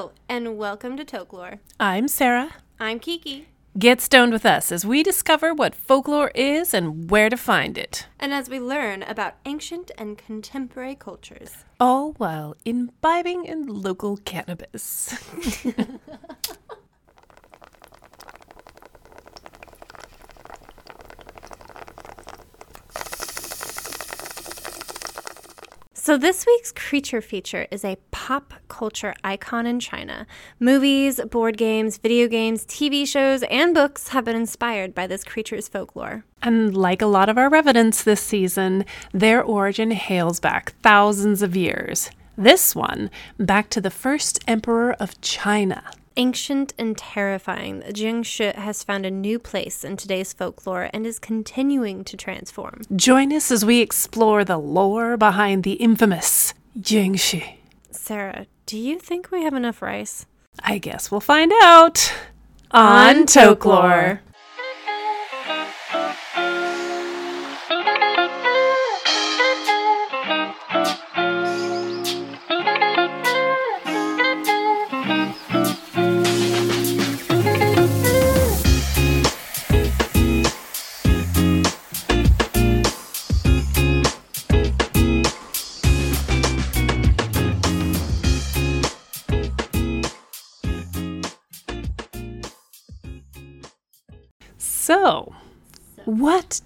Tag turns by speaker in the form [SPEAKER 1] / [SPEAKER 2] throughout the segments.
[SPEAKER 1] Hello, and welcome to Tokelore.
[SPEAKER 2] I'm Sarah.
[SPEAKER 1] I'm Kiki.
[SPEAKER 2] Get stoned with us as we discover what folklore is and where to find it.
[SPEAKER 1] And as we learn about ancient and contemporary cultures.
[SPEAKER 2] All while imbibing in local cannabis.
[SPEAKER 1] So, this week's creature feature is a pop culture icon in China. Movies, board games, video games, TV shows, and books have been inspired by this creature's folklore.
[SPEAKER 2] and like a lot of our revenants this season, their origin hails back thousands of years. This one, back to the first emperor of China.
[SPEAKER 1] Ancient and terrifying, the Jingshi has found a new place in today's folklore and is continuing to transform.
[SPEAKER 2] Join us as we explore the lore behind the infamous Jingxi.
[SPEAKER 1] Sarah, do you think we have enough rice?
[SPEAKER 2] I guess we'll find out on Tokelore. So, what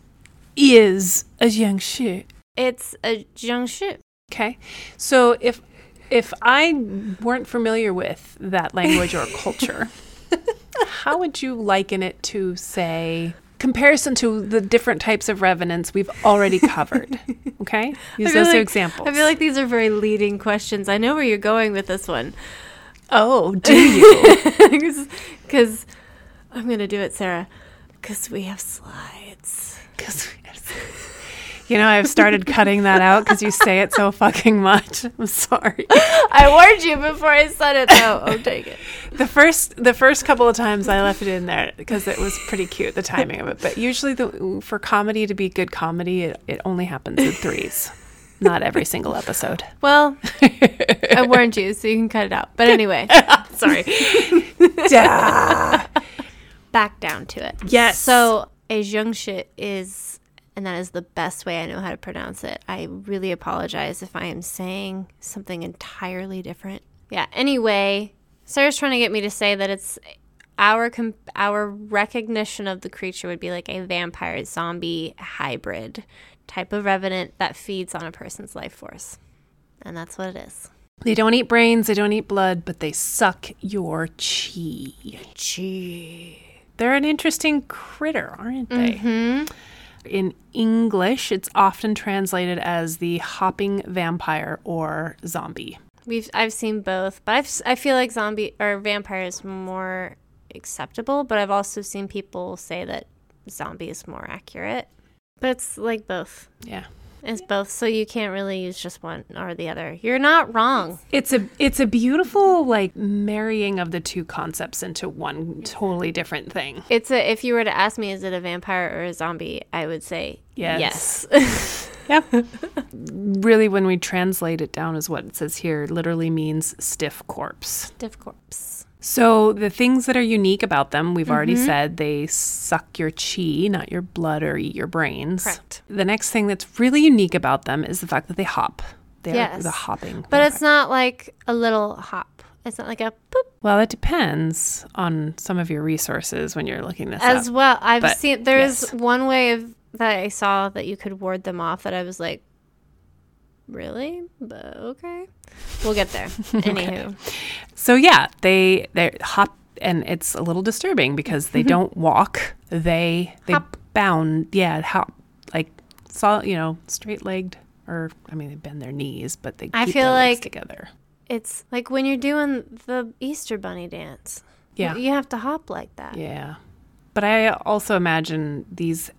[SPEAKER 2] is a Jiangshi?
[SPEAKER 1] It's a Jiangshi.
[SPEAKER 2] Okay, so if if I weren't familiar with that language or culture, how would you liken it to, say, comparison to the different types of revenants we've already covered? Okay, use those
[SPEAKER 1] like-
[SPEAKER 2] examples.
[SPEAKER 1] I feel like these are very leading questions. I know where you're going with this one.
[SPEAKER 2] oh, do you?
[SPEAKER 1] Because I'm going to do it, Sarah. Because we have slides.
[SPEAKER 2] 'Cause we- have. you know, I've started cutting that out because you say it so fucking much. I'm sorry.
[SPEAKER 1] I warned you before I said it, though. Oh, take it.
[SPEAKER 2] The first the first couple of times I left it in there because it was pretty cute the timing of it. But usually the for comedy to be good comedy, it, it only happens in threes. Not every single episode.
[SPEAKER 1] Well, I warned you, so you can cut it out. But anyway, sorry.
[SPEAKER 2] Duh.
[SPEAKER 1] Back down to it.
[SPEAKER 2] Yes.
[SPEAKER 1] So, a Zhengshi is, and that is the best way I know how to pronounce it. I really apologize if I am saying something entirely different. Yeah, anyway, Sarah's trying to get me to say that it's our com- our recognition of the creature would be like a vampire zombie hybrid type of revenant that feeds on a person's life force. And that's what it is.
[SPEAKER 2] They don't eat brains, they don't eat blood, but they suck your chi.
[SPEAKER 1] Gee.
[SPEAKER 2] They're an interesting critter, aren't they? Mm-hmm. In English, it's often translated as the hopping vampire or zombie.
[SPEAKER 1] We've I've seen both, but I've I feel like zombie or vampire is more acceptable, but I've also seen people say that zombie is more accurate. But it's like both.
[SPEAKER 2] Yeah.
[SPEAKER 1] It's both, so you can't really use just one or the other. You're not wrong.
[SPEAKER 2] It's a it's a beautiful like marrying of the two concepts into one totally different thing.
[SPEAKER 1] It's a if you were to ask me is it a vampire or a zombie, I would say
[SPEAKER 2] Yes.
[SPEAKER 1] yes.
[SPEAKER 2] Yep. really when we translate it down is what it says here literally means stiff corpse.
[SPEAKER 1] Stiff corpse.
[SPEAKER 2] So the things that are unique about them, we've already mm-hmm. said they suck your chi, not your blood or eat your brains.
[SPEAKER 1] Correct.
[SPEAKER 2] The next thing that's really unique about them is the fact that they hop. They're
[SPEAKER 1] Yes.
[SPEAKER 2] the hopping.
[SPEAKER 1] But it's not like a little hop. It's not like a boop
[SPEAKER 2] well, it depends on some of your resources when you're looking this
[SPEAKER 1] as
[SPEAKER 2] up.
[SPEAKER 1] well. I've
[SPEAKER 2] But,
[SPEAKER 1] seen there's
[SPEAKER 2] yes.
[SPEAKER 1] one way of that I saw that you could ward them off that I was like, really? But okay, we'll get there. Anywho,
[SPEAKER 2] So yeah, they they hop and it's a little disturbing because they mm-hmm. don't walk. They they
[SPEAKER 1] Hop.
[SPEAKER 2] bound, yeah, hop like saw, you know, straight-legged or I mean they bend their knees, but they keep
[SPEAKER 1] I feel
[SPEAKER 2] their legs
[SPEAKER 1] like-
[SPEAKER 2] together.
[SPEAKER 1] it's like when you're doing the Easter Bunny dance.
[SPEAKER 2] Yeah.
[SPEAKER 1] you have to hop like that.
[SPEAKER 2] Yeah. But I also imagine these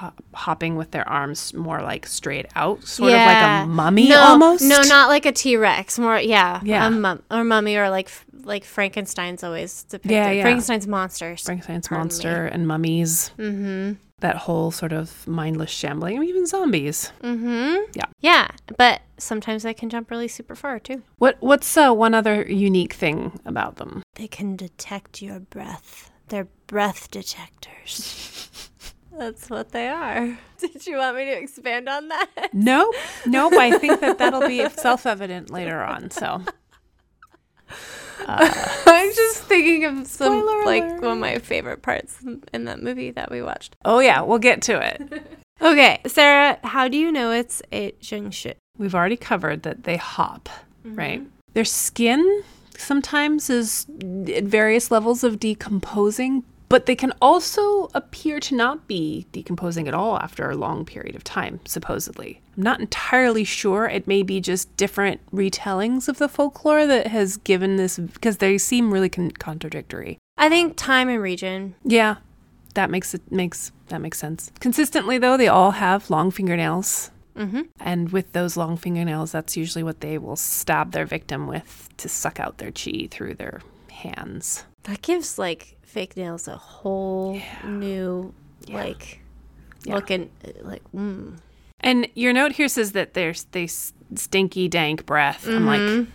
[SPEAKER 2] hop- hopping with their arms more like straight out, sort of like a mummy
[SPEAKER 1] no,
[SPEAKER 2] almost.
[SPEAKER 1] No, not like a T Rex. More, yeah,
[SPEAKER 2] Yeah.
[SPEAKER 1] a mum or mummy or like like Frankenstein's always depicted.
[SPEAKER 2] Yeah, yeah.
[SPEAKER 1] Frankenstein's monsters.
[SPEAKER 2] Frankenstein's
[SPEAKER 1] Pardon me.
[SPEAKER 2] monster and mummies.
[SPEAKER 1] Mm-hmm.
[SPEAKER 2] that whole sort of mindless shambling, even zombies.
[SPEAKER 1] Mm-hmm.
[SPEAKER 2] Yeah.
[SPEAKER 1] Yeah, but sometimes they can jump really super far too.
[SPEAKER 2] What what's uh, one other unique thing about them?
[SPEAKER 1] They can detect your breath. They're breath detectors. That's what they are. Did you want me to expand on that?
[SPEAKER 2] Nope, nope. I think that that'll be self-evident later on. So uh,
[SPEAKER 1] I'm just thinking of some like
[SPEAKER 2] alert.
[SPEAKER 1] one of my favorite parts in that movie that we watched.
[SPEAKER 2] Oh yeah, we'll get to it.
[SPEAKER 1] Okay, Sarah, how do you know it's a zhengshi?
[SPEAKER 2] We've already covered that they hop, mm-hmm. right? Their skin sometimes is at various levels of decomposing, but they can also appear to not be decomposing at all after a long period of time, supposedly. I'm not entirely sure. It may be just different retellings of the folklore that has given this, because they seem really con- contradictory.
[SPEAKER 1] I think time and region.
[SPEAKER 2] Yeah, that makes it makes that makes sense. Consistently though, they all have long fingernails.
[SPEAKER 1] Mm-hmm.
[SPEAKER 2] And with those long fingernails, that's usually what they will stab their victim with to suck out their chi through their hands.
[SPEAKER 1] That gives like fake nails a whole
[SPEAKER 2] Yeah.
[SPEAKER 1] new
[SPEAKER 2] Yeah.
[SPEAKER 1] like
[SPEAKER 2] Yeah.
[SPEAKER 1] looking like mm.
[SPEAKER 2] And your note here says that there's they stinky dank breath. I'm like,
[SPEAKER 1] Mhm.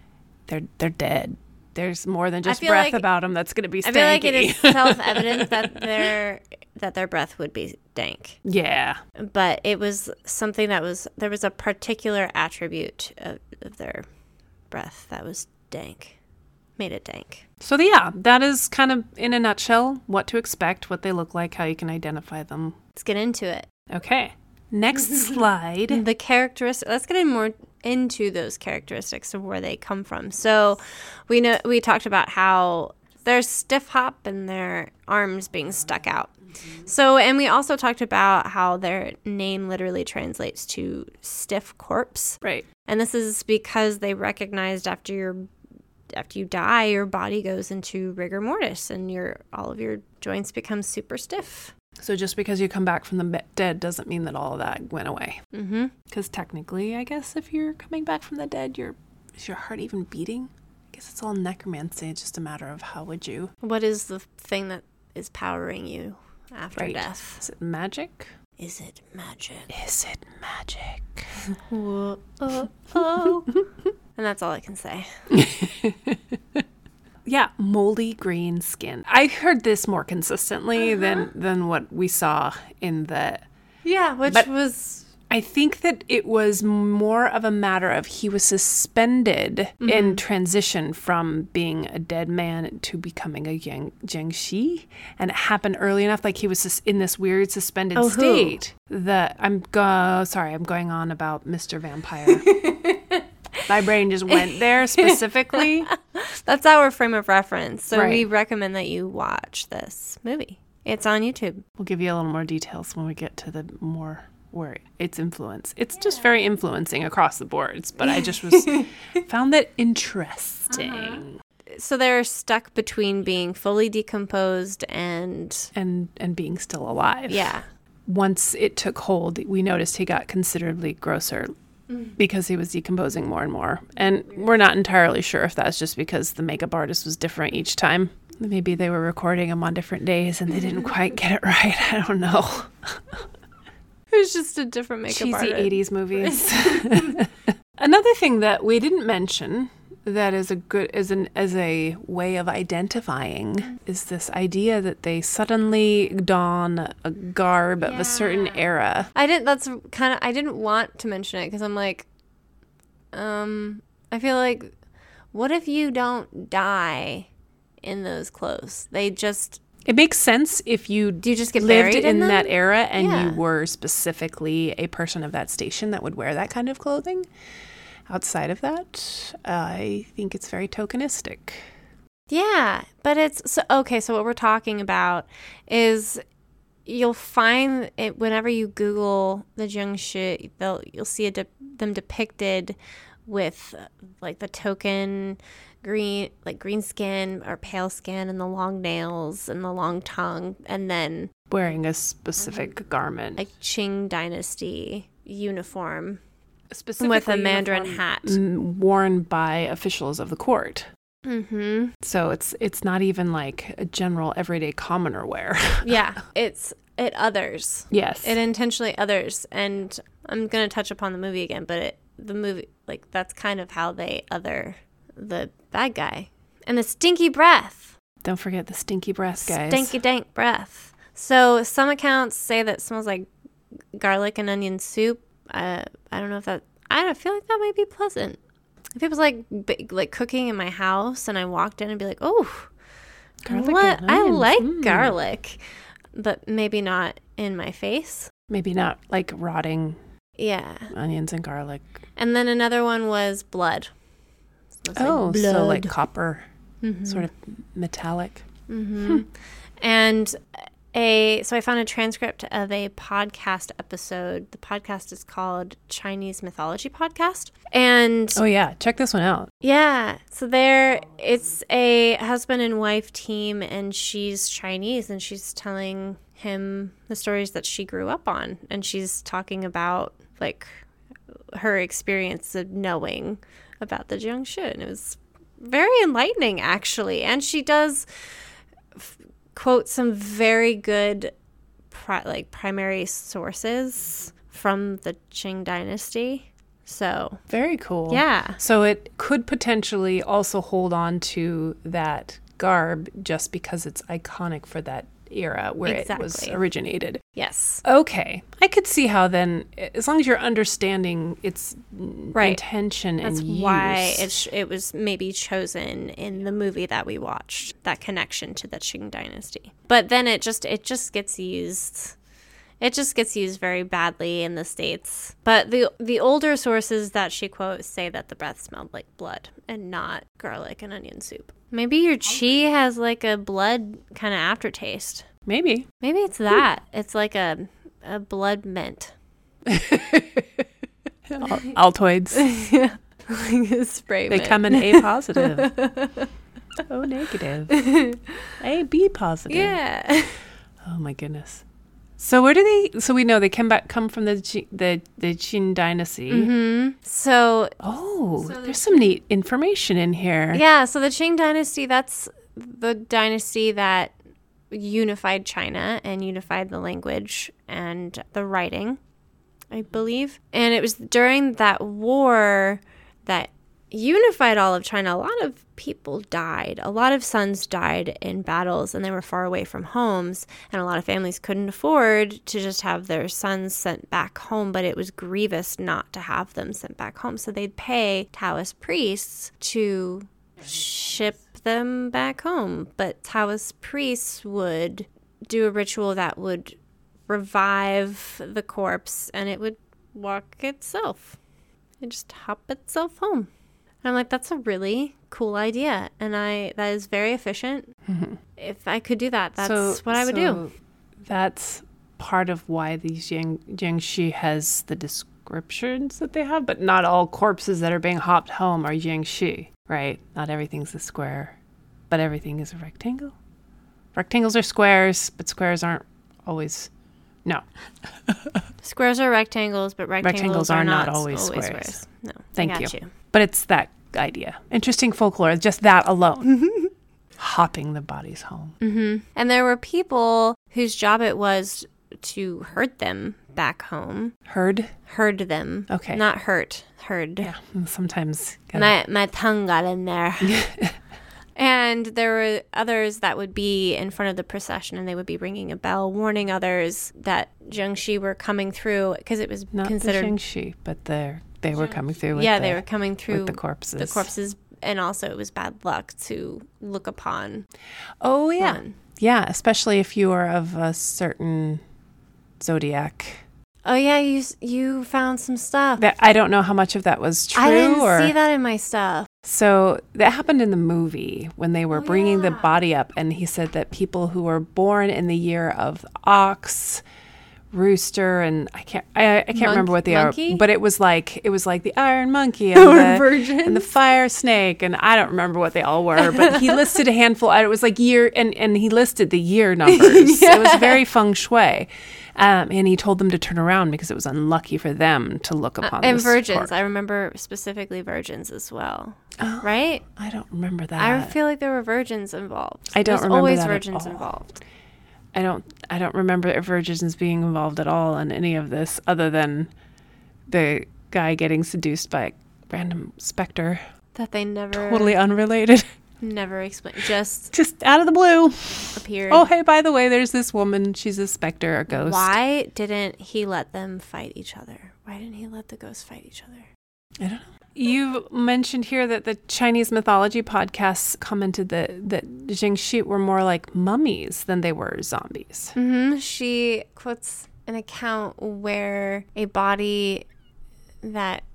[SPEAKER 2] they're they're dead. There's more than just breath
[SPEAKER 1] like-
[SPEAKER 2] about them that's going to be stanky.
[SPEAKER 1] I feel like it is self-evident that their that their breath would be dank.
[SPEAKER 2] yeah.
[SPEAKER 1] but it was something that was there was a particular attribute of, of their breath that was dank made it dank
[SPEAKER 2] So yeah, that is kind of in a nutshell what to expect, what they look like, how you can identify them.
[SPEAKER 1] let's get into it
[SPEAKER 2] Okay. Next slide.
[SPEAKER 1] the characteristics. let's get in more into those characteristics of where they come from so we know we talked about how there's stiff hop and their arms being stuck out so and we also talked about how their name literally translates to stiff corpse
[SPEAKER 2] Right.
[SPEAKER 1] And this is because they recognized after your after you die, your body goes into rigor mortis, and your all of your joints become super stiff.
[SPEAKER 2] So just because you come back from the dead doesn't mean that all of that went away.
[SPEAKER 1] Mm-hmm.
[SPEAKER 2] Because technically, I guess if you're coming back from the dead, your is your heart even beating? I guess it's all necromancy. It's just a matter of how would you.
[SPEAKER 1] What is the thing that is powering you after
[SPEAKER 2] Right.
[SPEAKER 1] death?
[SPEAKER 2] Is it magic?
[SPEAKER 1] Is it magic?
[SPEAKER 2] Is it magic?
[SPEAKER 1] Whoa, oh, oh. and that's all I can say.
[SPEAKER 2] Yeah, moldy green skin. I heard this more consistently uh-huh. than than what we saw in the
[SPEAKER 1] Yeah, which
[SPEAKER 2] But-
[SPEAKER 1] was
[SPEAKER 2] I think that it was more of a matter of he was suspended in mm-hmm. transition from being a dead man to becoming a yang Jiangshi, and it happened early enough. Like he was just in this weird suspended
[SPEAKER 1] Oh, who?
[SPEAKER 2] state. That I'm go sorry, I'm going on about Mr. Vampire. My brain just went there specifically.
[SPEAKER 1] that's our frame of reference. So
[SPEAKER 2] Right.
[SPEAKER 1] we recommend that you watch this movie. It's on YouTube.
[SPEAKER 2] We'll give you a little more details when we get to the more where its influence. It's just very influencing across the boards, but I just was found that interesting uh-huh.
[SPEAKER 1] So they're stuck between being fully decomposed and
[SPEAKER 2] and and being still alive.
[SPEAKER 1] yeah.
[SPEAKER 2] Once it took hold, we noticed he got considerably grosser Mm. because he was decomposing more and more. And we're not entirely sure if that's just because the makeup artist was different each time. Maybe they were recording him on different days and they didn't quite get it right. I don't know.
[SPEAKER 1] It was just a different makeup artist.
[SPEAKER 2] cheesy
[SPEAKER 1] artist.
[SPEAKER 2] 80s movies. Another thing that we didn't mention that is a good as an as a way of identifying is this idea that they suddenly don a garb of a certain era.
[SPEAKER 1] I didn't. That's kind of. I didn't want to mention it because I'm like, um, I feel like, what if you don't die in those clothes? They just
[SPEAKER 2] It makes sense if you
[SPEAKER 1] do you just get
[SPEAKER 2] lived in,
[SPEAKER 1] in,
[SPEAKER 2] that era and
[SPEAKER 1] Yeah.
[SPEAKER 2] you were specifically a person of that station that would wear that kind of clothing. Outside of that, I think it's very tokenistic.
[SPEAKER 1] Yeah, but it's so okay. So what we're talking about is you'll find it whenever you Google the Zhengshi, they'll you'll see a de- them depicted with like the token green, like green skin or pale skin, and the long nails and the long tongue, and then
[SPEAKER 2] Wearing a specific mhm. garment.
[SPEAKER 1] like Qing Dynasty uniform
[SPEAKER 2] specifically
[SPEAKER 1] with a Mandarin hat.
[SPEAKER 2] worn by officials of the court.
[SPEAKER 1] Mm-hmm.
[SPEAKER 2] So it's it's not even like a general everyday commoner wear.
[SPEAKER 1] yeah, it's it others.
[SPEAKER 2] Yes.
[SPEAKER 1] It intentionally others, and I'm gonna touch upon the movie again, but it, the movie like that's kind of how they other the bad guy and the stinky breath,
[SPEAKER 2] Don't forget the stinky breath, guys.
[SPEAKER 1] stinky dank breath. So some accounts say that it smells like garlic and onion soup. Uh, I don't know if that. I don't feel like that might be pleasant. If it was like like cooking in my house, and I walked in and be like, oh.
[SPEAKER 2] Garlic
[SPEAKER 1] what? I like
[SPEAKER 2] mm.
[SPEAKER 1] garlic, but maybe not in my face.
[SPEAKER 2] Maybe not like rotting
[SPEAKER 1] Yeah.
[SPEAKER 2] onions and garlic.
[SPEAKER 1] And then another one was blood. Smells like
[SPEAKER 2] Oh, so like
[SPEAKER 1] blood.
[SPEAKER 2] copper,
[SPEAKER 1] Mhm.
[SPEAKER 2] sort of metallic.
[SPEAKER 1] Mhm. And a so I found a transcript of a podcast episode. The podcast is called Chinese Mythology Podcast. And
[SPEAKER 2] Oh yeah, check this one out.
[SPEAKER 1] yeah, so there it's a husband and wife team and she's Chinese and she's telling him the stories that she grew up on and she's talking about like her experience of knowing about the Jiangshi and it was very enlightening actually and she does quote some very good pri- like primary sources from the Qing dynasty so
[SPEAKER 2] Very cool.
[SPEAKER 1] yeah
[SPEAKER 2] So it could potentially also hold on to that garb just because it's iconic for that era where it was originated.
[SPEAKER 1] yes
[SPEAKER 2] Okay. I could see how then as long as you're understanding its
[SPEAKER 1] Right.
[SPEAKER 2] intention
[SPEAKER 1] That's
[SPEAKER 2] and
[SPEAKER 1] why it sh- it was maybe chosen in the movie that we watched that connection to the Qing dynasty. But then it just it just gets used. It just gets used very badly in the states. But the the older sources that she quotes say that the breath smelled like blood and not garlic and onion soup. Maybe your chi has like a blood kind of aftertaste.
[SPEAKER 2] Maybe.
[SPEAKER 1] Maybe it's that. It's like a a blood mint.
[SPEAKER 2] Al- Altoids.
[SPEAKER 1] like a spray
[SPEAKER 2] They
[SPEAKER 1] mint.
[SPEAKER 2] come in A positive. o negative. A B positive.
[SPEAKER 1] Yeah.
[SPEAKER 2] Oh my goodness. So where do they? So we know they come back, come from the the the Qin dynasty.
[SPEAKER 1] hmm So
[SPEAKER 2] Oh,
[SPEAKER 1] So
[SPEAKER 2] there's some neat information in here.
[SPEAKER 1] yeah, so the Qing dynasty, that's the dynasty that unified China and unified the language and the writing, I believe. And it was during that war that unified all of China. A lot of people died. A lot of sons died in battles and they were far away from homes. And a lot of families couldn't afford to just have their sons sent back home, but it was grievous not to have them sent back home. So they'd pay Taoist priests to ship them back home. But Taoist priests would do a ritual that would revive the corpse and it would walk itself. It just hop itself home. And I'm like, that's a really cool idea. And I that is very efficient. If I could do that, that's
[SPEAKER 2] Mm-hmm. So-
[SPEAKER 1] what I would do.
[SPEAKER 2] That's part of why these Yang Jiangshi has the descriptions that they have, but not all corpses that are being hopped home are Jiangshi, right? Not everything's a square, but everything is a rectangle. Rectangles are squares, but squares aren't always. No,
[SPEAKER 1] Squares are rectangles, but rectangles,
[SPEAKER 2] Rectangles
[SPEAKER 1] are,
[SPEAKER 2] are not always
[SPEAKER 1] always,
[SPEAKER 2] squares.
[SPEAKER 1] squares. No,
[SPEAKER 2] Thank you.
[SPEAKER 1] you.
[SPEAKER 2] But it's that idea. Interesting folklore, just that alone. Hopping the bodies home.
[SPEAKER 1] hmm And there were people whose job it was to herd them back home.
[SPEAKER 2] Herd?
[SPEAKER 1] Herd them.
[SPEAKER 2] Okay.
[SPEAKER 1] Not hurt. Herd.
[SPEAKER 2] Yeah, sometimes. gotta-
[SPEAKER 1] My my tongue got in there. and there were others that would be in front of the procession and they would be ringing a bell warning others that Jiangshi were coming through because it was
[SPEAKER 2] Not
[SPEAKER 1] considered
[SPEAKER 2] the Jiangshi, but they're, they were coming through with
[SPEAKER 1] Yeah,
[SPEAKER 2] the,
[SPEAKER 1] they were coming through
[SPEAKER 2] with the corpses.
[SPEAKER 1] the corpses and also it was bad luck to look upon
[SPEAKER 2] Oh, yeah.
[SPEAKER 1] one.
[SPEAKER 2] Yeah, especially if you are of a certain zodiac.
[SPEAKER 1] Oh yeah, you you found some stuff.
[SPEAKER 2] That I don't know how much of that was true
[SPEAKER 1] I didn't
[SPEAKER 2] or
[SPEAKER 1] see that in my stuff.
[SPEAKER 2] So that happened in the movie when they were
[SPEAKER 1] Oh,
[SPEAKER 2] bringing the body up, and he said that people who were born in the year of ox, rooster, and I can't I, I can't
[SPEAKER 1] Monk-
[SPEAKER 2] remember what they
[SPEAKER 1] monkey?
[SPEAKER 2] are, but it was like it was like the iron monkey and the, and the fire snake, and I don't remember what they all were, but he listed a handful. and It was like year, and and he listed the year numbers. It was very feng shui. Um, and he told them to turn around because it was unlucky for them to look upon
[SPEAKER 1] Uh, and virgins. I remember specifically virgins as well.
[SPEAKER 2] Oh.
[SPEAKER 1] Right?
[SPEAKER 2] I don't remember that.
[SPEAKER 1] I feel like there were virgins involved.
[SPEAKER 2] I don't
[SPEAKER 1] There's
[SPEAKER 2] remember
[SPEAKER 1] always virgins involved.
[SPEAKER 2] I don't I don't remember virgins being involved at all in any of this other than the guy getting seduced by a random specter.
[SPEAKER 1] That they never
[SPEAKER 2] Totally unrelated.
[SPEAKER 1] never explain. Just
[SPEAKER 2] Just out of the blue.
[SPEAKER 1] appeared.
[SPEAKER 2] Oh, hey, by the way, there's this woman. She's a specter, a ghost.
[SPEAKER 1] Why didn't he let them fight each other? Why didn't he let the ghosts fight each other?
[SPEAKER 2] I don't know. You mentioned here that the Chinese mythology podcasts commented that that Jingxi were more like mummies than they were zombies.
[SPEAKER 1] hmm She quotes an account where a body that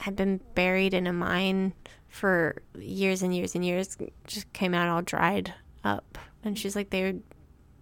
[SPEAKER 1] had been buried in a mine for years and years and years just came out all dried up. And she's like, they would,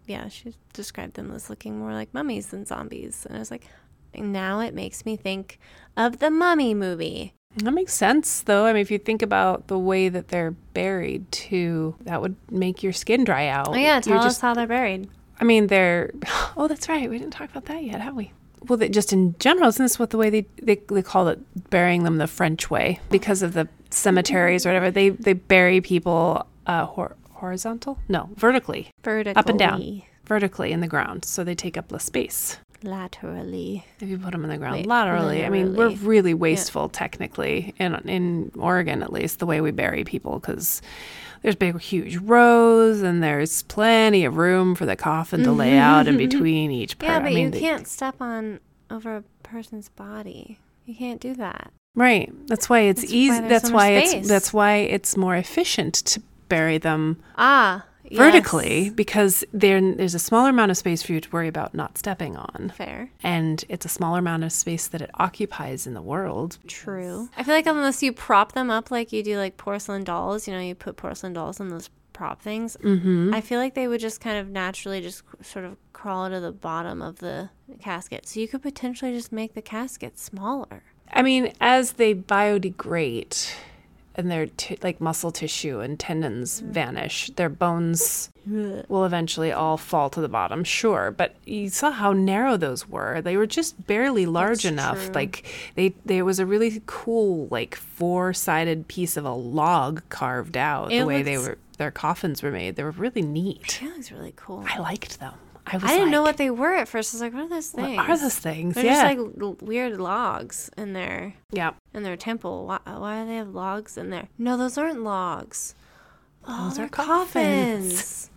[SPEAKER 1] yeah, she described them as looking more like mummies than zombies. And I was like, now it makes me think of the mummy movie.
[SPEAKER 2] That makes sense, though. I mean, if you think about the way that they're buried, too, that would make your skin dry out.
[SPEAKER 1] Oh, yeah,
[SPEAKER 2] You're
[SPEAKER 1] tell us
[SPEAKER 2] just-
[SPEAKER 1] how they're buried.
[SPEAKER 2] I mean, they're. Oh, that's right. We didn't talk about that yet, have we? Well, they, just in general, isn't this what the way they, they they call it burying them the French way because of the cemeteries or whatever? They they bury people uh, hor- horizontal, no, vertically,
[SPEAKER 1] Vertically.
[SPEAKER 2] up and down, vertically in the ground, so they take up less space.
[SPEAKER 1] Laterally.
[SPEAKER 2] If you put them in the ground
[SPEAKER 1] Wait,
[SPEAKER 2] laterally, I mean, we're really wasteful technically in in Oregon at least the way we bury people because there's big huge rows and there's plenty of room for the coffin to lay out in between each part.
[SPEAKER 1] Yeah, but
[SPEAKER 2] I mean,
[SPEAKER 1] you can't step on over a person's body. You can't do that.
[SPEAKER 2] right. That's why it's
[SPEAKER 1] That's
[SPEAKER 2] easy.
[SPEAKER 1] there's
[SPEAKER 2] That's
[SPEAKER 1] so
[SPEAKER 2] why it's that's why it's more efficient to bury them
[SPEAKER 1] Ah, yes.
[SPEAKER 2] vertically because there there's a smaller amount of space for you to worry about not stepping on.
[SPEAKER 1] Fair.
[SPEAKER 2] And it's a smaller amount of space that it occupies in the world.
[SPEAKER 1] True. I feel like unless you prop them up like you do like porcelain dolls, you know, you put porcelain dolls on those prop things.
[SPEAKER 2] Mm-hmm.
[SPEAKER 1] I feel like they would just kind of naturally just sort of crawl to the bottom of the casket. So you could potentially just make the casket smaller.
[SPEAKER 2] I mean, as they biodegrade and their t- like muscle tissue and tendons mm. vanish, their bones will eventually all fall to the bottom, sure. But you saw how narrow those were. They were just barely large
[SPEAKER 1] That's
[SPEAKER 2] enough.
[SPEAKER 1] true.
[SPEAKER 2] Like they, there was a really cool like four-sided piece of a log carved out.
[SPEAKER 1] It
[SPEAKER 2] the way they were, their coffins were made. They were really neat.
[SPEAKER 1] That looks really cool.
[SPEAKER 2] I liked them. I was
[SPEAKER 1] I didn't know what they were at first. I was like, what are those things?
[SPEAKER 2] What are those things?
[SPEAKER 1] They're
[SPEAKER 2] yeah.
[SPEAKER 1] just like weird logs in their
[SPEAKER 2] yeah.
[SPEAKER 1] in their temple. Why, why do they have logs in there? No, those aren't logs. Oh,
[SPEAKER 2] Those are coffins.
[SPEAKER 1] coffins.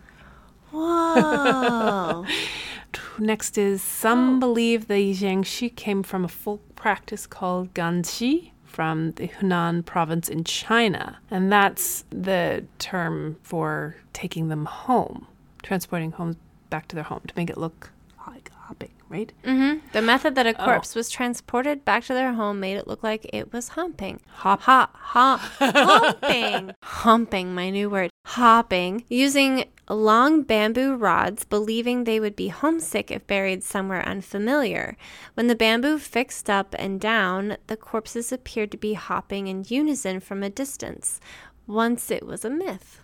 [SPEAKER 1] Whoa.
[SPEAKER 2] Next is some oh. believe the Jiangshi came from a folk practice called Ganshi from the Hunan province in China. And that's the term for taking them home, transporting homes back to their home to make it look like hopping, right?
[SPEAKER 1] Mm-hmm. The method that a
[SPEAKER 2] Oh.
[SPEAKER 1] corpse was transported back to their home made it look like it was humping.
[SPEAKER 2] Hop.
[SPEAKER 1] Ha, ha, humping. humping, my new word. Hopping, using long bamboo rods, believing they would be homesick if buried somewhere unfamiliar. When the bamboo fixed up and down, the corpses appeared to be hopping in unison from a distance. Once it was a myth.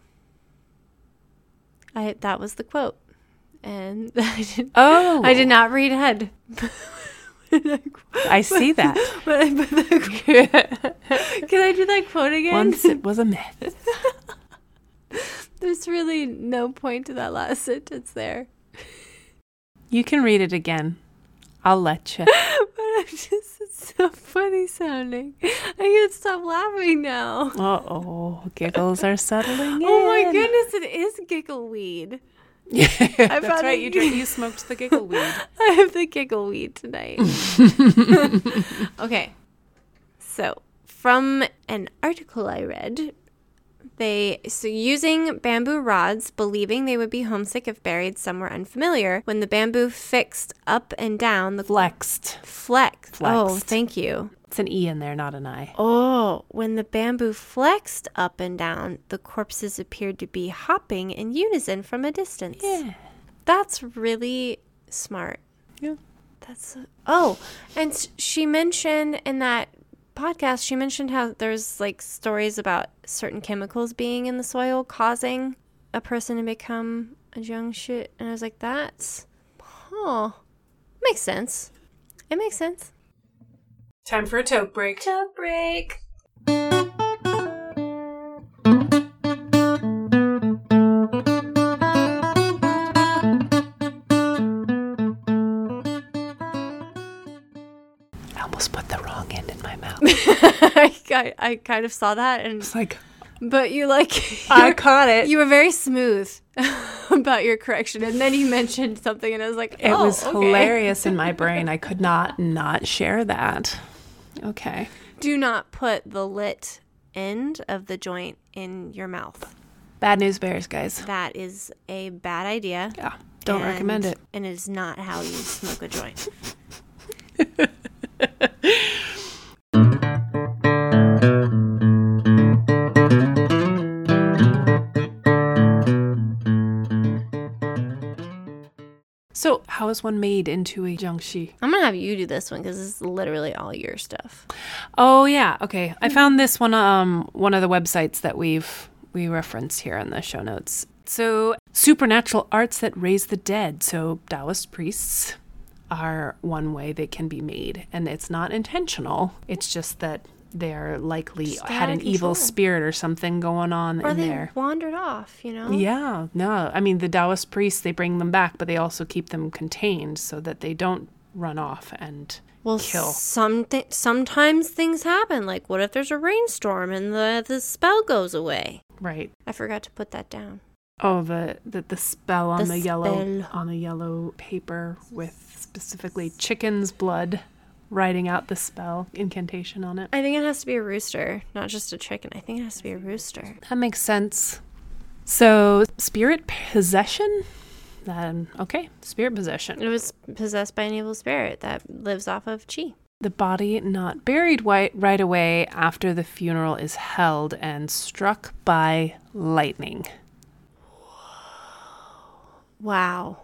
[SPEAKER 1] I, that was the quote. And I did,
[SPEAKER 2] Oh,
[SPEAKER 1] I did not read ahead.
[SPEAKER 2] I see that.
[SPEAKER 1] But I put the Can I do that quote again?
[SPEAKER 2] Once it was a myth.
[SPEAKER 1] There's really no point to that last sentence there.
[SPEAKER 2] You can read it again. I'll let you.
[SPEAKER 1] But I'm just, it's so funny sounding. I can't stop laughing now.
[SPEAKER 2] Uh oh, giggles are settling in.
[SPEAKER 1] Oh my goodness, it is giggle weed.
[SPEAKER 2] Yeah, that's
[SPEAKER 1] found
[SPEAKER 2] right. You, drink, you smoked the giggle weed.
[SPEAKER 1] I have the giggle weed tonight. okay. So, from an article I read, they so using bamboo rods, believing they would be homesick if buried somewhere unfamiliar. When the bamboo fixed up and down, the
[SPEAKER 2] Flexed.
[SPEAKER 1] flex. Oh, thank you.
[SPEAKER 2] It's an E in there, not an I.
[SPEAKER 1] Oh, when the bamboo flexed up and down, the corpses appeared to be hopping in unison from a distance.
[SPEAKER 2] Yeah.
[SPEAKER 1] That's really smart.
[SPEAKER 2] Yeah.
[SPEAKER 1] That's oh, and she mentioned in that podcast, she mentioned how there's like stories about certain chemicals being in the soil causing a person to become a young shit, and I was like, that's, huh, makes sense. It makes sense.
[SPEAKER 2] Time for a toke break.
[SPEAKER 1] Toke break. I, almost put the wrong end in my mouth. I kind of saw that and
[SPEAKER 2] it's like
[SPEAKER 1] but you like
[SPEAKER 2] I caught it.
[SPEAKER 1] You were very smooth about your correction and then you mentioned something and I was like oh, It
[SPEAKER 2] was
[SPEAKER 1] okay.
[SPEAKER 2] hilarious in my brain. I could not not share that. Okay.
[SPEAKER 1] Do not put the lit end of the joint in your mouth.
[SPEAKER 2] Bad news bears, guys.
[SPEAKER 1] That is a bad idea.
[SPEAKER 2] Yeah. Don't recommend it.
[SPEAKER 1] And it is not how you smoke a joint.
[SPEAKER 2] So, how is one made into a jiangshi?
[SPEAKER 1] I'm gonna have you do this one because this is literally all your stuff.
[SPEAKER 2] Oh yeah, okay. I found this one um one of the websites that we've we reference here in the show notes. So, supernatural arts that raise the dead. So, Taoist priests are one way they can be made, and it's not intentional. It's just that they're likely had an
[SPEAKER 1] of
[SPEAKER 2] evil spirit or something going on
[SPEAKER 1] Or
[SPEAKER 2] in
[SPEAKER 1] they
[SPEAKER 2] there.
[SPEAKER 1] wandered off, you know?
[SPEAKER 2] Yeah, no. I mean, the Taoist priests, they bring them back, but they also keep them contained so that they don't run off and
[SPEAKER 1] Well,
[SPEAKER 2] kill.
[SPEAKER 1] some thi- sometimes things happen. Like, what if there's a rainstorm and the the spell goes away?
[SPEAKER 2] Right.
[SPEAKER 1] I forgot to put that down.
[SPEAKER 2] Oh, the the, the spell on
[SPEAKER 1] The
[SPEAKER 2] the, yellow
[SPEAKER 1] spell.
[SPEAKER 2] on the yellow paper with specifically chicken's blood, writing out the spell incantation on it.
[SPEAKER 1] I think it has to be a rooster, not just a chicken. I think it has to be a rooster.
[SPEAKER 2] That makes sense. So, spirit possession. Um, okay, spirit possession.
[SPEAKER 1] It was possessed by an evil spirit that lives off of chi.
[SPEAKER 2] The body not buried right away after the funeral is held and struck by lightning.
[SPEAKER 1] Wow.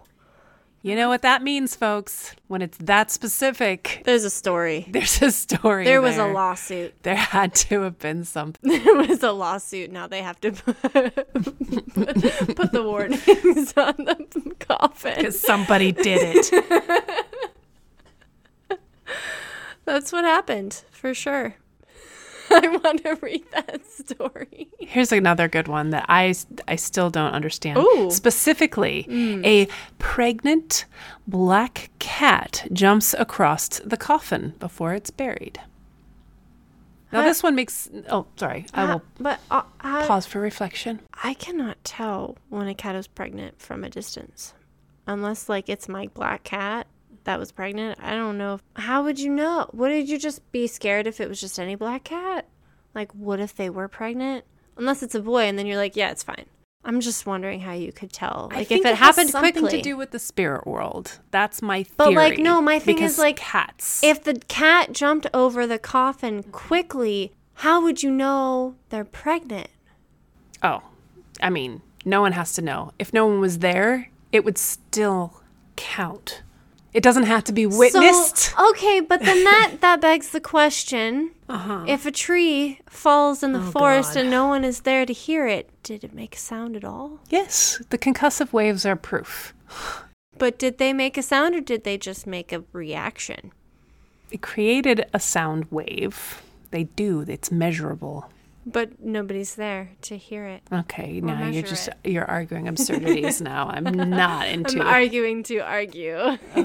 [SPEAKER 2] You know what that means, folks? When it's that specific,
[SPEAKER 1] There's a story.
[SPEAKER 2] there's a story.
[SPEAKER 1] There was a lawsuit.
[SPEAKER 2] There had to have been something.
[SPEAKER 1] There was a lawsuit. Now they have to put, put the warnings on the coffin.
[SPEAKER 2] Because somebody did it.
[SPEAKER 1] That's what happened, for sure. I want to read that story.
[SPEAKER 2] Here's another good one that I, I still don't understand.
[SPEAKER 1] Ooh.
[SPEAKER 2] Specifically, a pregnant black cat jumps across the coffin before it's buried. Now,
[SPEAKER 1] Huh?
[SPEAKER 2] this one makes. Oh, sorry. I will
[SPEAKER 1] But uh, how-
[SPEAKER 2] pause for reflection.
[SPEAKER 1] I cannot tell when a cat is pregnant from a distance. Unless, like, it's my black cat that was pregnant. I don't know. If, how would you know? Wouldn't you just be scared if it was just any black cat? Like, what if they were pregnant? Unless it's a boy, and then you're like, yeah, it's fine. I'm just wondering how you could tell.
[SPEAKER 2] I
[SPEAKER 1] Like,
[SPEAKER 2] think
[SPEAKER 1] if it,
[SPEAKER 2] has
[SPEAKER 1] happened
[SPEAKER 2] something
[SPEAKER 1] quickly.
[SPEAKER 2] to do with the spirit world. That's my theory.
[SPEAKER 1] But, like, no, my thing is, like,
[SPEAKER 2] cats.
[SPEAKER 1] if the cat jumped over the coffin quickly, how would you know they're pregnant?
[SPEAKER 2] Oh, I mean, no one has to know. If no one was there, it would still count. It doesn't have to be witnessed.
[SPEAKER 1] So, okay, but then that that begs the question:
[SPEAKER 2] uh-huh.
[SPEAKER 1] If a tree falls in the
[SPEAKER 2] Oh,
[SPEAKER 1] forest
[SPEAKER 2] God.
[SPEAKER 1] and no one is there to hear it, did it make a sound at all?
[SPEAKER 2] Yes, the concussive waves are proof.
[SPEAKER 1] But did they make a sound or did they just make a reaction?
[SPEAKER 2] It created a sound wave. They do. It's measurable.
[SPEAKER 1] But nobody's there to hear it.
[SPEAKER 2] Okay, now you're just
[SPEAKER 1] it.
[SPEAKER 2] you're arguing absurdities now. I'm not
[SPEAKER 1] I'm
[SPEAKER 2] into
[SPEAKER 1] arguing to argue.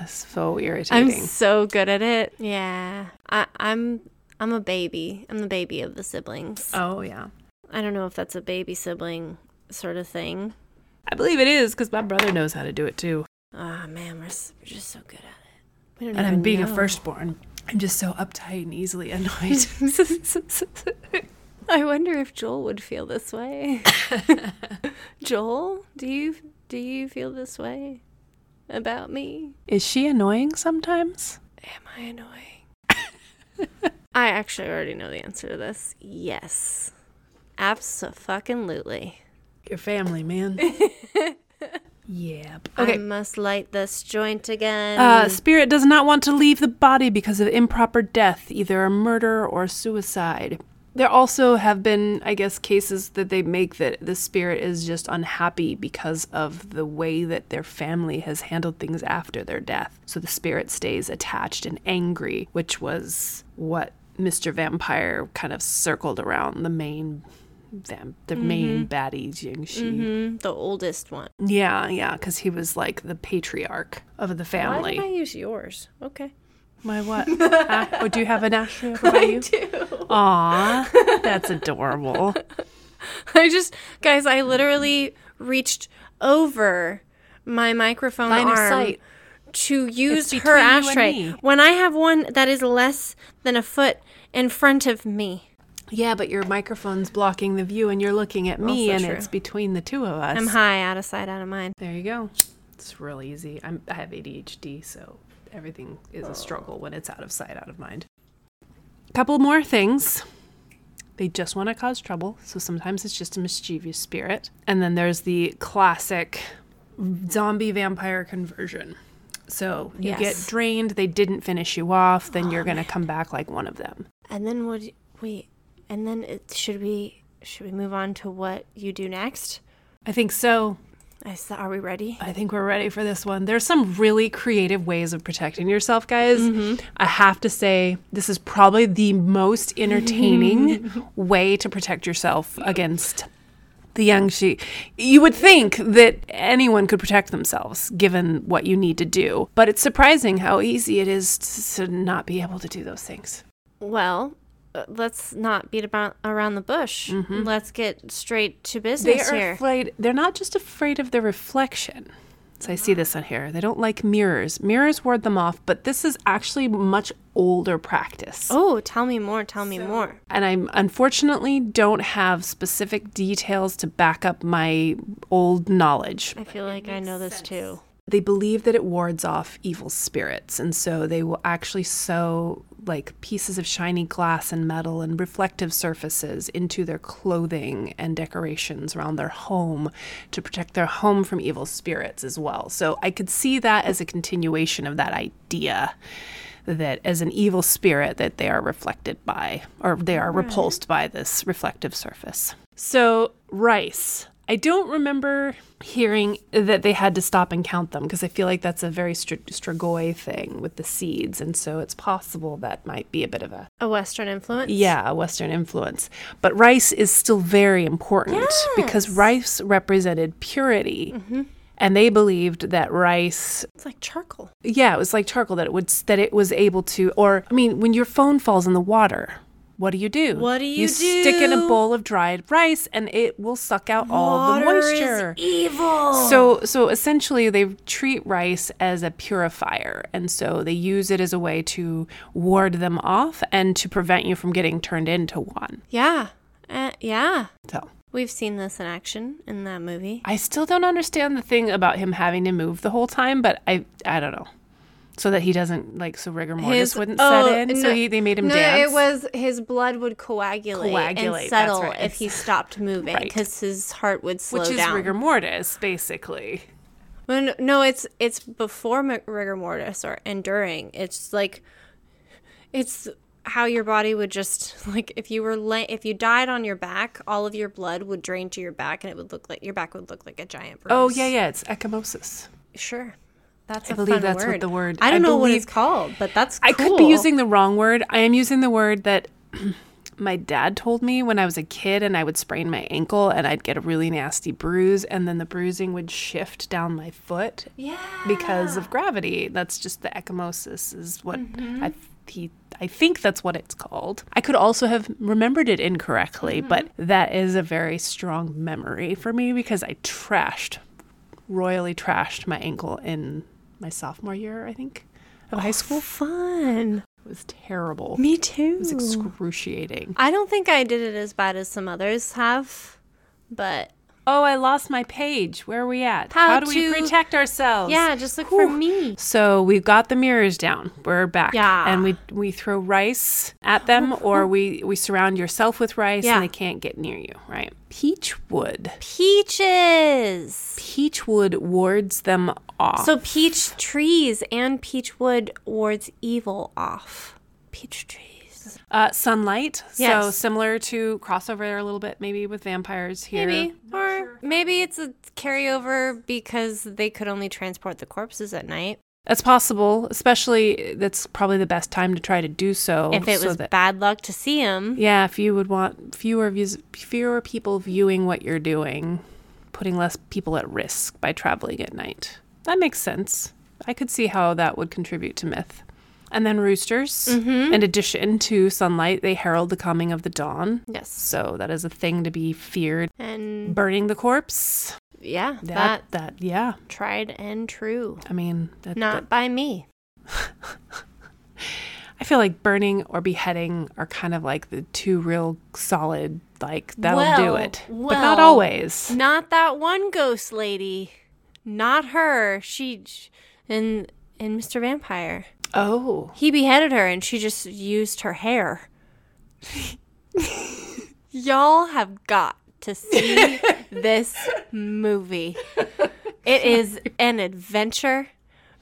[SPEAKER 2] It's so irritating.
[SPEAKER 1] I'm so good at it. Yeah, I, I'm I'm a baby. I'm the baby of the siblings.
[SPEAKER 2] oh yeah.
[SPEAKER 1] I don't know if that's a baby sibling sort of thing.
[SPEAKER 2] I believe it is because my brother knows how to do it too.
[SPEAKER 1] Ah man, we're, we're just so good at it. We don't
[SPEAKER 2] And I'm being a firstborn. I'm just so uptight and easily annoyed.
[SPEAKER 1] I wonder if Joel would feel this way. Joel, do you do you feel this way about me?
[SPEAKER 2] is she annoying sometimes?
[SPEAKER 1] Am I annoying? I actually already know the answer to this. Yes. Absolutely.
[SPEAKER 2] Your family, man. Yep.
[SPEAKER 1] I
[SPEAKER 2] Okay.
[SPEAKER 1] must light this joint again.
[SPEAKER 2] Uh, spirit does not want to leave the body because of improper death, either a murder or suicide. There also have been, I guess, cases that they make that the spirit is just unhappy because of the way that their family has handled things after their death. So the spirit stays attached and angry, which was what Mr. Vampire kind of circled around the main, vam- the main baddie Jingxi.
[SPEAKER 1] Mhm, the oldest one.
[SPEAKER 2] Yeah, yeah, because he was like the patriarch of the
[SPEAKER 1] Why
[SPEAKER 2] family.
[SPEAKER 1] did I use yours? Okay.
[SPEAKER 2] My what? Ah, oh, do you have an ashtray over by you?
[SPEAKER 1] do.
[SPEAKER 2] Aw, that's adorable.
[SPEAKER 1] I just, guys, I literally reached over my microphone
[SPEAKER 2] Line of
[SPEAKER 1] arm
[SPEAKER 2] sight.
[SPEAKER 1] to use her ashtray when I have one that is less than a foot in front of me.
[SPEAKER 2] Yeah, but your microphone's blocking the view and you're looking at me
[SPEAKER 1] Also
[SPEAKER 2] and
[SPEAKER 1] true.
[SPEAKER 2] it's between the two of us.
[SPEAKER 1] I'm high, out of sight, out of mind.
[SPEAKER 2] There you go. It's real easy. I'm, I have ADHD, so everything is a struggle when it's out of sight, out of mind. Couple more things. They just want to cause trouble, so sometimes it's just a mischievous spirit. And then there's the classic zombie vampire conversion. So you get drained, they didn't finish you off, then you're oh, going to come back like one of them.
[SPEAKER 1] And then what? Wait, and then it, should we should we move on to what you do next?
[SPEAKER 2] I think so.
[SPEAKER 1] I s- Are we ready?
[SPEAKER 2] I think we're ready for this one. There's some really creative ways of protecting yourself, guys. Mm-hmm. I have to say, this is probably the most entertaining way to protect yourself against the young she. You would think that anyone could protect themselves given what you need to do, but it's surprising how easy it is to not be able to do those things.
[SPEAKER 1] Well, let's not beat about around the bush. Mm-hmm. Let's get straight to business they
[SPEAKER 2] are
[SPEAKER 1] here.
[SPEAKER 2] afraid. They're not just afraid of the reflection. So I see uh-huh. this on here. They don't like mirrors. Mirrors ward them off, but this is actually much older practice.
[SPEAKER 1] oh, tell me more. Tell me more.
[SPEAKER 2] And I unfortunately don't have specific details to back up my old knowledge.
[SPEAKER 1] I feel like I know this too.
[SPEAKER 2] They believe that it wards off evil spirits, and so they will actually sew like pieces of shiny glass and metal and reflective surfaces into their clothing and decorations around their home to protect their home from evil spirits as well. So I could see that as a continuation of that idea that as an evil spirit that they are reflected by or they are repulsed by this reflective surface. So rice. I don't remember hearing that they had to stop and count them because I feel like that's a very str- Strigoi thing with the seeds. And so it's possible that might be a bit of a,
[SPEAKER 1] A Western influence.
[SPEAKER 2] yeah, a Western influence. But rice is still very important because rice represented purity. Mm-hmm. And they believed that rice
[SPEAKER 1] It's like charcoal.
[SPEAKER 2] yeah, it was like charcoal that it would that it was able to or I mean, when your phone falls in the water, what do you do?
[SPEAKER 1] What do you
[SPEAKER 2] You stick in a bowl of dried rice and it will suck out all the
[SPEAKER 1] Water is
[SPEAKER 2] moisture.
[SPEAKER 1] evil.
[SPEAKER 2] So so essentially they treat rice as a purifier and so they use it as a way to ward them off and to prevent you from getting turned into one.
[SPEAKER 1] yeah, uh, yeah.
[SPEAKER 2] So
[SPEAKER 1] We've seen this in action in that movie.
[SPEAKER 2] I still don't understand the thing about him having to move the whole time, but I I don't know. So that he doesn't like so rigor mortis wouldn't
[SPEAKER 1] oh,
[SPEAKER 2] set in. so
[SPEAKER 1] no-
[SPEAKER 2] he they made him
[SPEAKER 1] no,
[SPEAKER 2] dance.
[SPEAKER 1] it was his blood would coagulate,
[SPEAKER 2] Coagulate,
[SPEAKER 1] and settle
[SPEAKER 2] right.
[SPEAKER 1] if he stopped moving
[SPEAKER 2] Right.
[SPEAKER 1] because his heart would slow down.
[SPEAKER 2] which is
[SPEAKER 1] down.
[SPEAKER 2] rigor mortis, basically.
[SPEAKER 1] Well, no, no, it's it's before rigor mortis or enduring. It's like it's how your body would just like if you were lay- if you died on your back, all of your blood would drain to your back, and it would look like your back would look like a giant bruise.
[SPEAKER 2] Oh yeah, yeah, it's ecchymosis.
[SPEAKER 1] sure. That's
[SPEAKER 2] I
[SPEAKER 1] a
[SPEAKER 2] believe that's what the word-
[SPEAKER 1] I don't
[SPEAKER 2] I
[SPEAKER 1] know what it's called, but that's
[SPEAKER 2] I could be using the wrong word. I am using the word that my dad told me when I was a kid and I would sprain my ankle and I'd get a really nasty bruise and then the bruising would shift down my foot
[SPEAKER 1] yeah
[SPEAKER 2] because of gravity. That's just the ecchymosis is what
[SPEAKER 1] Mm-hmm.
[SPEAKER 2] I he I think that's what it's called. I could also have remembered it incorrectly,
[SPEAKER 1] Mm-hmm.
[SPEAKER 2] but that is a very strong memory for me because I trashed royally trashed my ankle in my sophomore year, I think, of high oh, school.
[SPEAKER 1] fun.
[SPEAKER 2] It was terrible.
[SPEAKER 1] Me too.
[SPEAKER 2] It was excruciating.
[SPEAKER 1] I don't think I did it as bad as some others have, but
[SPEAKER 2] Oh, I lost my page. Where are we at?
[SPEAKER 1] How
[SPEAKER 2] do we protect ourselves?
[SPEAKER 1] yeah, just look for me.
[SPEAKER 2] So we've got the mirrors down. We're back.
[SPEAKER 1] Yeah.
[SPEAKER 2] And we we throw rice at them or we, we surround yourself with rice
[SPEAKER 1] Yeah.
[SPEAKER 2] and they can't get near you, right? Peach wood.
[SPEAKER 1] Peaches.
[SPEAKER 2] Peachwood wards them off.
[SPEAKER 1] So peach trees and peachwood wards evil off. Peach trees.
[SPEAKER 2] uh, sunlight. So similar to crossover a little bit maybe with vampires here.
[SPEAKER 1] Maybe. Or maybe it's a carryover because they could only transport the corpses at night.
[SPEAKER 2] That's possible, especially that's probably the best time to try to do so.
[SPEAKER 1] if it
[SPEAKER 2] so
[SPEAKER 1] was
[SPEAKER 2] that-
[SPEAKER 1] bad luck to see him.
[SPEAKER 2] yeah, if you would want fewer views, fewer people viewing what you're doing, putting less people at risk by traveling at night. That makes sense. I could see how that would contribute to myth. And then roosters, mm-hmm. in addition to sunlight, they herald the coming of the dawn.
[SPEAKER 1] Yes.
[SPEAKER 2] So that is a thing to be feared.
[SPEAKER 1] And
[SPEAKER 2] Burning the corpse.
[SPEAKER 1] Yeah,
[SPEAKER 2] That
[SPEAKER 1] that
[SPEAKER 2] that, yeah.
[SPEAKER 1] tried and true.
[SPEAKER 2] I mean, that,
[SPEAKER 1] Not
[SPEAKER 2] that-
[SPEAKER 1] by me.
[SPEAKER 2] I feel like burning or beheading are kind of like the two real solid like that'll do
[SPEAKER 1] Well,
[SPEAKER 2] it. but not always.
[SPEAKER 1] Not that one ghost lady. Not her. She and and Mr. Vampire.
[SPEAKER 2] Oh.
[SPEAKER 1] He beheaded her and she just used her hair. Y'all have got to see this movie. It is an adventure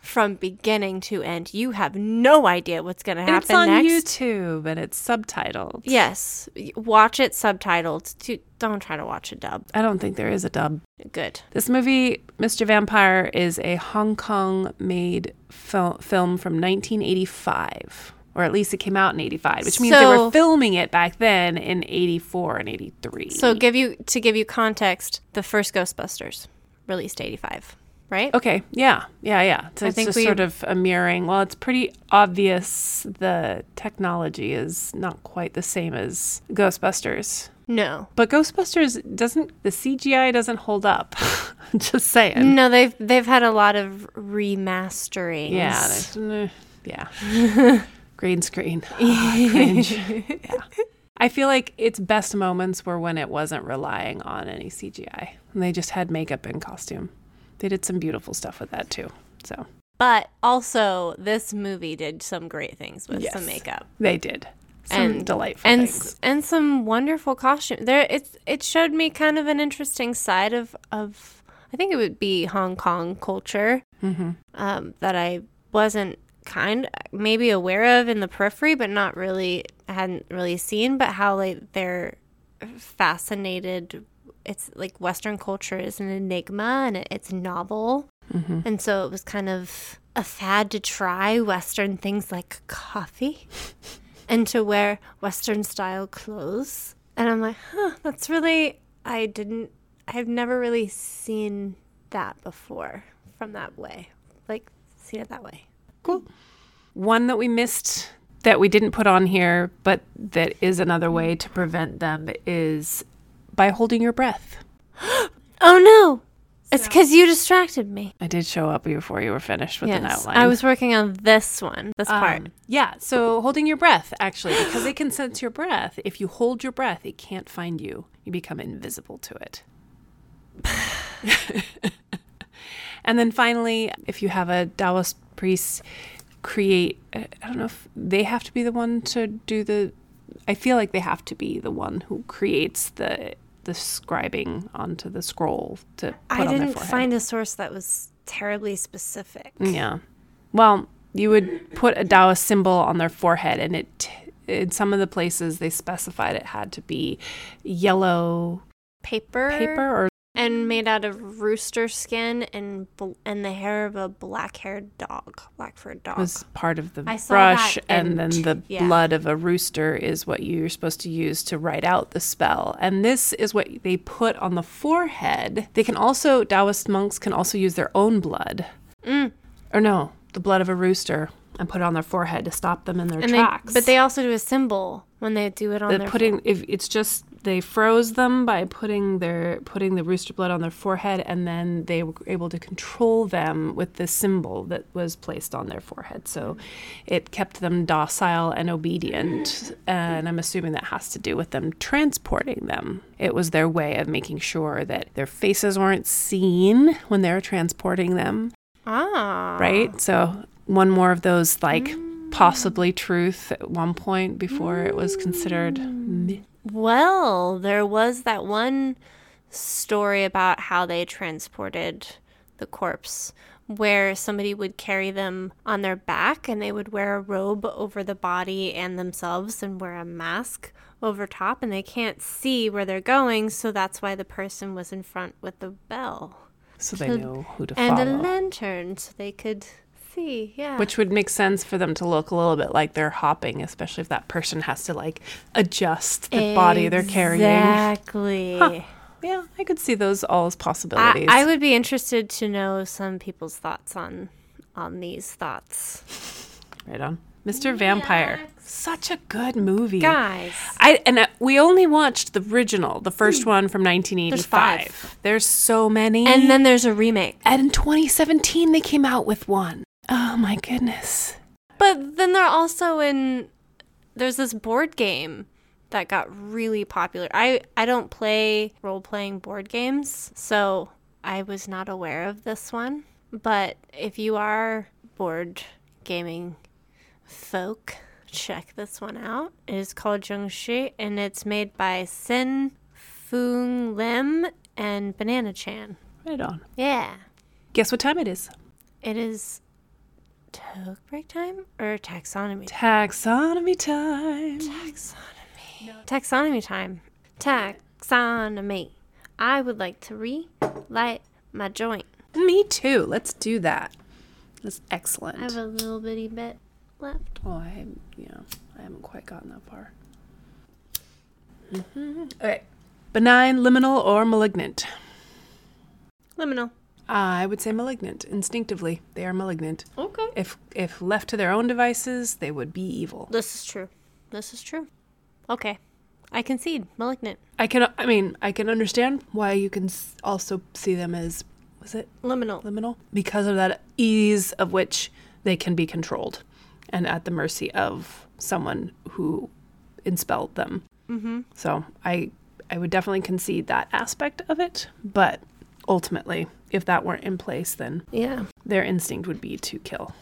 [SPEAKER 1] from beginning to end. You have no idea what's going to happen
[SPEAKER 2] It's on
[SPEAKER 1] next.
[SPEAKER 2] YouTube and it's subtitled.
[SPEAKER 1] Yes, watch it subtitled. Don't try to watch a dub.
[SPEAKER 2] I don't think there is a dub.
[SPEAKER 1] Good.
[SPEAKER 2] This movie, Mr. Vampire, is a Hong Kong made fil- film from 1985. Or at least it came out in 85, which means they were filming it back then in 84 and 83.
[SPEAKER 1] So give you to give you context, the first Ghostbusters released 85, right?
[SPEAKER 2] Okay, yeah, yeah, yeah. So
[SPEAKER 1] I
[SPEAKER 2] it's
[SPEAKER 1] think
[SPEAKER 2] just
[SPEAKER 1] we-
[SPEAKER 2] sort of a mirroring. Well, it's pretty obvious the technology is not quite the same as Ghostbusters.
[SPEAKER 1] No.
[SPEAKER 2] But Ghostbusters doesn't, the CGI doesn't hold up. just saying.
[SPEAKER 1] No, they've they've had a lot of remastering
[SPEAKER 2] Yeah, eh, yeah. Green screen. Ah, cringe. Yeah. I feel like its best moments were when it wasn't relying on any CGI. And they just had makeup and costume. They did some beautiful stuff with that too. So
[SPEAKER 1] But also, this movie did some great things with
[SPEAKER 2] Yes.
[SPEAKER 1] some makeup
[SPEAKER 2] they did. Some
[SPEAKER 1] and
[SPEAKER 2] delightful
[SPEAKER 1] and
[SPEAKER 2] things.
[SPEAKER 1] s- and some wonderful costume. There, it's it showed me kind of an interesting side of of I think it would be Hong Kong culture
[SPEAKER 2] Mm-hmm.
[SPEAKER 1] um, that I wasn't kind maybe aware of in the periphery, but not really hadn't really seen. But how like they're fascinated. It's like Western culture is an enigma and it's novel,
[SPEAKER 2] Mm-hmm.
[SPEAKER 1] and so it was kind of a fad to try Western things like coffee and to wear Western style clothes. And I'm like, huh, that's really, I didn't, I've never really seen that before from that way. Like, seen it that way.
[SPEAKER 2] Cool. One that we missed that we didn't put on here, but that is another way to prevent them is by holding your breath.
[SPEAKER 1] Oh no! It's because you distracted me.
[SPEAKER 2] I did show up before you were finished with an
[SPEAKER 1] Yes,
[SPEAKER 2] outline.
[SPEAKER 1] I was working on this one, this part.
[SPEAKER 2] Um, yeah, so holding your breath, actually, because it can sense your breath. If you hold your breath, it can't find you. You become invisible to it. and then finally, if you have a Taoist priest create, uh, I don't know if they have to be the one to do the, I feel like they have to be the one who creates the the scribing onto the scroll to put
[SPEAKER 1] I didn't find a source that was terribly specific.
[SPEAKER 2] Yeah. Well, you would put a Taoist symbol on their forehead, and it in some of the places they specified it had to be yellow
[SPEAKER 1] Paper,
[SPEAKER 2] paper or
[SPEAKER 1] and made out of rooster skin and bl- and the hair of a black-haired dog, black-furred dog.
[SPEAKER 2] was part of the brush, and
[SPEAKER 1] and-
[SPEAKER 2] then the
[SPEAKER 1] yeah.
[SPEAKER 2] blood of a rooster is what you're supposed to use to write out the spell. And this is what they put on the forehead. They can also Taoist monks can also use their own blood,
[SPEAKER 1] Mm.
[SPEAKER 2] or no, the blood of a rooster, and put it on their forehead to stop them in their
[SPEAKER 1] and they,
[SPEAKER 2] tracks.
[SPEAKER 1] but they also do a symbol when they do it on
[SPEAKER 2] the
[SPEAKER 1] their
[SPEAKER 2] putting if it's just they froze them by putting their putting the rooster blood on their forehead and then they were able to control them with the symbol that was placed on their forehead. So it kept them docile and obedient and i'm assuming that has to do with them transporting them. It was their way of making sure that their faces weren't seen when they were transporting them.
[SPEAKER 1] Ah.
[SPEAKER 2] Right? So one more of those like possibly truth at one point before it was considered myth.
[SPEAKER 1] Well, there was that one story about how they transported the corpse where somebody would carry them on their back and they would wear a robe over the body and themselves and wear a mask over top and they can't see where they're going so that's why the person was in front with the bell.
[SPEAKER 2] So they know who to find
[SPEAKER 1] and a lantern so they could see yeah
[SPEAKER 2] Which would make sense for them to look a little bit like they're hopping, especially if that person has to like adjust the body they're carrying.
[SPEAKER 1] exactly
[SPEAKER 2] Yeah, I could see those all as possibilities.
[SPEAKER 1] I would be interested to know some people's thoughts on on these thoughts.
[SPEAKER 2] right on. Mr. Vampire. Such a good movie.
[SPEAKER 1] Guys.
[SPEAKER 2] I and uh, we only watched the original, the first one from 1985.
[SPEAKER 1] five.
[SPEAKER 2] There's so many.
[SPEAKER 1] And then there's a remake.
[SPEAKER 2] and in 2017 they came out with one. Oh my goodness.
[SPEAKER 1] But then they're also in there's this board game that got really popular. I I don't play role-playing board games, so I was not aware of this one. But if you are board gaming folk, check this one out. It is called Jiangshi and it's made by Sin Fung Lim and Banana Chan.
[SPEAKER 2] Right on.
[SPEAKER 1] Yeah.
[SPEAKER 2] Guess what time it is?
[SPEAKER 1] It is toke break time or taxonomy
[SPEAKER 2] Taxonomy time.
[SPEAKER 1] Taxonomy. Taxonomy time. Taxonomy. I would like to relight my joint.
[SPEAKER 2] Me too. Let's do that. That's excellent.
[SPEAKER 1] I have a little bitty bit left.
[SPEAKER 2] Oh, I yeah, you know, I haven't quite gotten that far. hmm Okay, benign, liminal, or malignant.
[SPEAKER 1] Liminal.
[SPEAKER 2] I would say malignant. Instinctively, they are malignant.
[SPEAKER 1] Okay.
[SPEAKER 2] If if left to their own devices, they would be evil.
[SPEAKER 1] This is true. This is true. Okay. I concede. Malignant.
[SPEAKER 2] I can. I mean, I can understand why you can also see them as was it
[SPEAKER 1] Liminal.
[SPEAKER 2] liminal because of that ease of which they can be controlled and at the mercy of someone who inspelled them. Mm-hmm. So I I would definitely concede that aspect of it, but ultimately, if that weren't in place, then
[SPEAKER 1] Yeah.
[SPEAKER 2] their instinct would be to kill.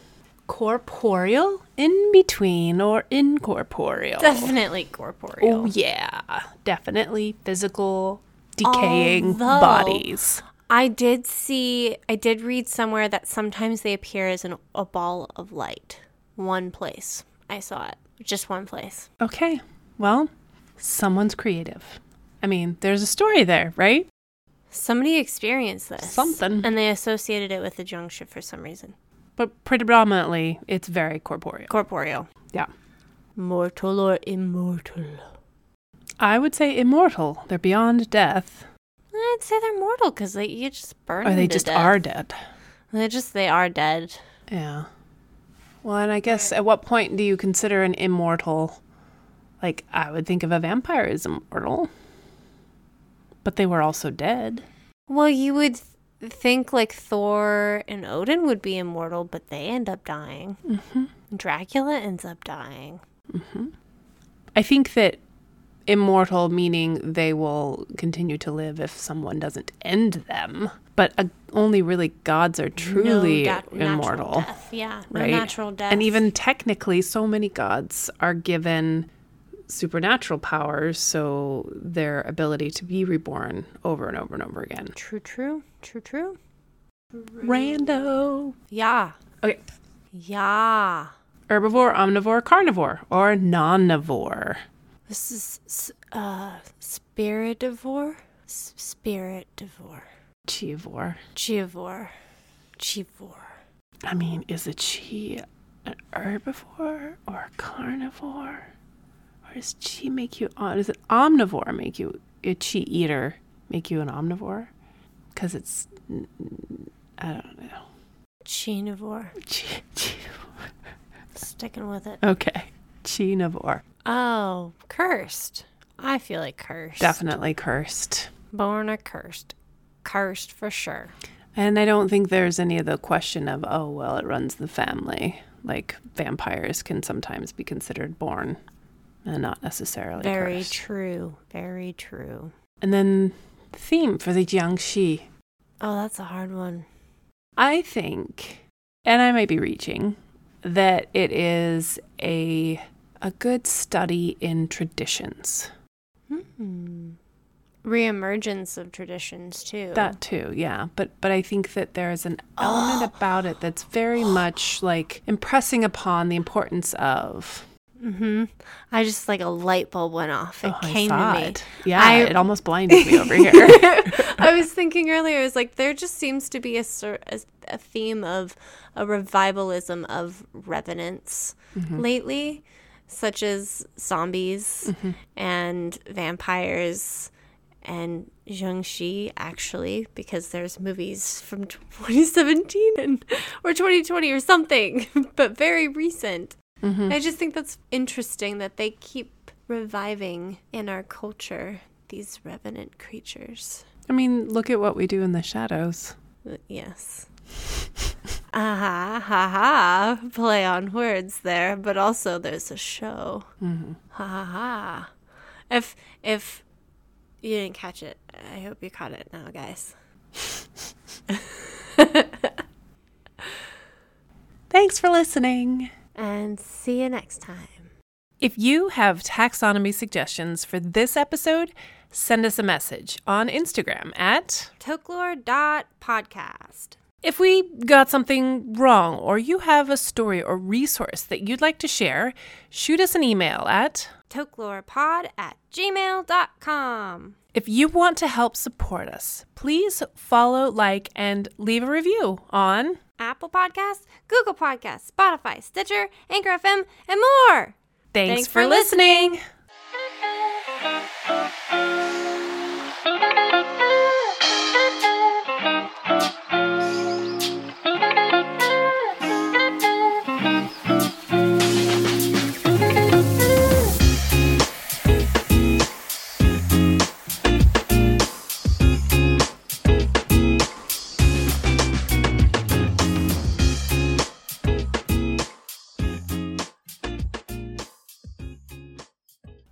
[SPEAKER 2] Corporeal, in between, or incorporeal.
[SPEAKER 1] Definitely corporeal.
[SPEAKER 2] Oh yeah, definitely physical, decaying
[SPEAKER 1] Although-
[SPEAKER 2] bodies.
[SPEAKER 1] I did see, I did read somewhere that sometimes they appear as an, a ball of light. One place. I saw it. Just one place.
[SPEAKER 2] Okay, well, someone's creative. I mean, there's a story there, right?
[SPEAKER 1] Somebody experienced this.
[SPEAKER 2] Something.
[SPEAKER 1] And they associated it with the jiangshi for some reason.
[SPEAKER 2] But predominantly, it's very corporeal.
[SPEAKER 1] Corporeal.
[SPEAKER 2] Yeah.
[SPEAKER 1] Mortal or immortal?
[SPEAKER 2] I would say immortal. They're beyond death.
[SPEAKER 1] I'd say they're mortal because they you just burn.
[SPEAKER 2] Or they just
[SPEAKER 1] death.
[SPEAKER 2] are dead.
[SPEAKER 1] They just they are dead.
[SPEAKER 2] Yeah. Well, and I guess at what point do you consider an immortal? Like, I would think of a vampire as immortal. But they were also dead.
[SPEAKER 1] Well, you would th- think like Thor and Odin would be immortal, but they end up dying. Mm-hmm. Dracula ends up dying.
[SPEAKER 2] I think that immortal meaning they will continue to live if someone doesn't end them. But uh, only really gods are truly
[SPEAKER 1] no da- natural
[SPEAKER 2] immortal.
[SPEAKER 1] death. Yeah, no
[SPEAKER 2] right?
[SPEAKER 1] natural death.
[SPEAKER 2] And even technically, so many gods are given supernatural powers, so their ability to be reborn over and over and over again.
[SPEAKER 1] true, true, true, true.
[SPEAKER 2] Rando.
[SPEAKER 1] Yeah,
[SPEAKER 2] Okay.
[SPEAKER 1] yeah.
[SPEAKER 2] Herbivore, omnivore, carnivore, or nonnivore.
[SPEAKER 1] This is s- uh spiridivore, S- spiridivore,
[SPEAKER 2] Chivore.
[SPEAKER 1] chivore, chivore.
[SPEAKER 2] I mean, is a chi an herbivore or a carnivore? Or does chi make you on? Does an omnivore make you a chi eater make you an omnivore? Because it's I don't know.
[SPEAKER 1] Chinivore.
[SPEAKER 2] Chi, chi,
[SPEAKER 1] Sticking with it.
[SPEAKER 2] okay, chinivore.
[SPEAKER 1] Oh, cursed. I feel like cursed.
[SPEAKER 2] Definitely cursed.
[SPEAKER 1] Born or cursed. Cursed for sure.
[SPEAKER 2] And I don't think there's any of the question of, oh, well, it runs the family. Like vampires can sometimes be considered born and not necessarily
[SPEAKER 1] Very
[SPEAKER 2] cursed.
[SPEAKER 1] true. Very true.
[SPEAKER 2] And then theme for the Jiangshi.
[SPEAKER 1] Oh, that's a hard one.
[SPEAKER 2] I think, and I might be reaching, that it is a a good study in traditions.
[SPEAKER 1] Hmm. Reemergence of traditions too.
[SPEAKER 2] That too, yeah. But but I think that there's an element about it that's very much like impressing upon the importance of.
[SPEAKER 1] Hmm I just like a light bulb went off. It
[SPEAKER 2] Oh,
[SPEAKER 1] came to me.
[SPEAKER 2] it. Yeah,
[SPEAKER 1] I-
[SPEAKER 2] it almost blinded me over here.
[SPEAKER 1] I was thinking earlier, it was like there just seems to be a, a, a theme of a revivalism of revenants lately, such as zombies and vampires and Jiangshi, actually, because there's movies from 2017 and, or 2020 or something, but very recent. I just think that's interesting that they keep reviving in our culture these revenant creatures.
[SPEAKER 2] I mean, look at what we do in the shadows.
[SPEAKER 1] Uh, Yes. Ah ha ha ha. Play on words there, but also there's a show.
[SPEAKER 2] Mm-hmm.
[SPEAKER 1] Ha ha ha. If if you didn't catch it, I hope you caught it now, guys.
[SPEAKER 2] Thanks for listening.
[SPEAKER 1] And see you next time.
[SPEAKER 2] If you have taxonomy suggestions for this episode, send us a message on Instagram at
[SPEAKER 1] Toklore.podcast.
[SPEAKER 2] If we got something wrong or you have a story or resource that you'd like to share, shoot us an email at
[SPEAKER 1] Toklorepod at gmail.com.
[SPEAKER 2] If you want to help support us, please follow, like, and leave a review on
[SPEAKER 1] Apple Podcasts, Google Podcasts, Spotify, Stitcher, Anchor FM, and more.
[SPEAKER 2] Thanks,
[SPEAKER 1] Thanks
[SPEAKER 2] for,
[SPEAKER 1] for
[SPEAKER 2] listening.
[SPEAKER 3] Thank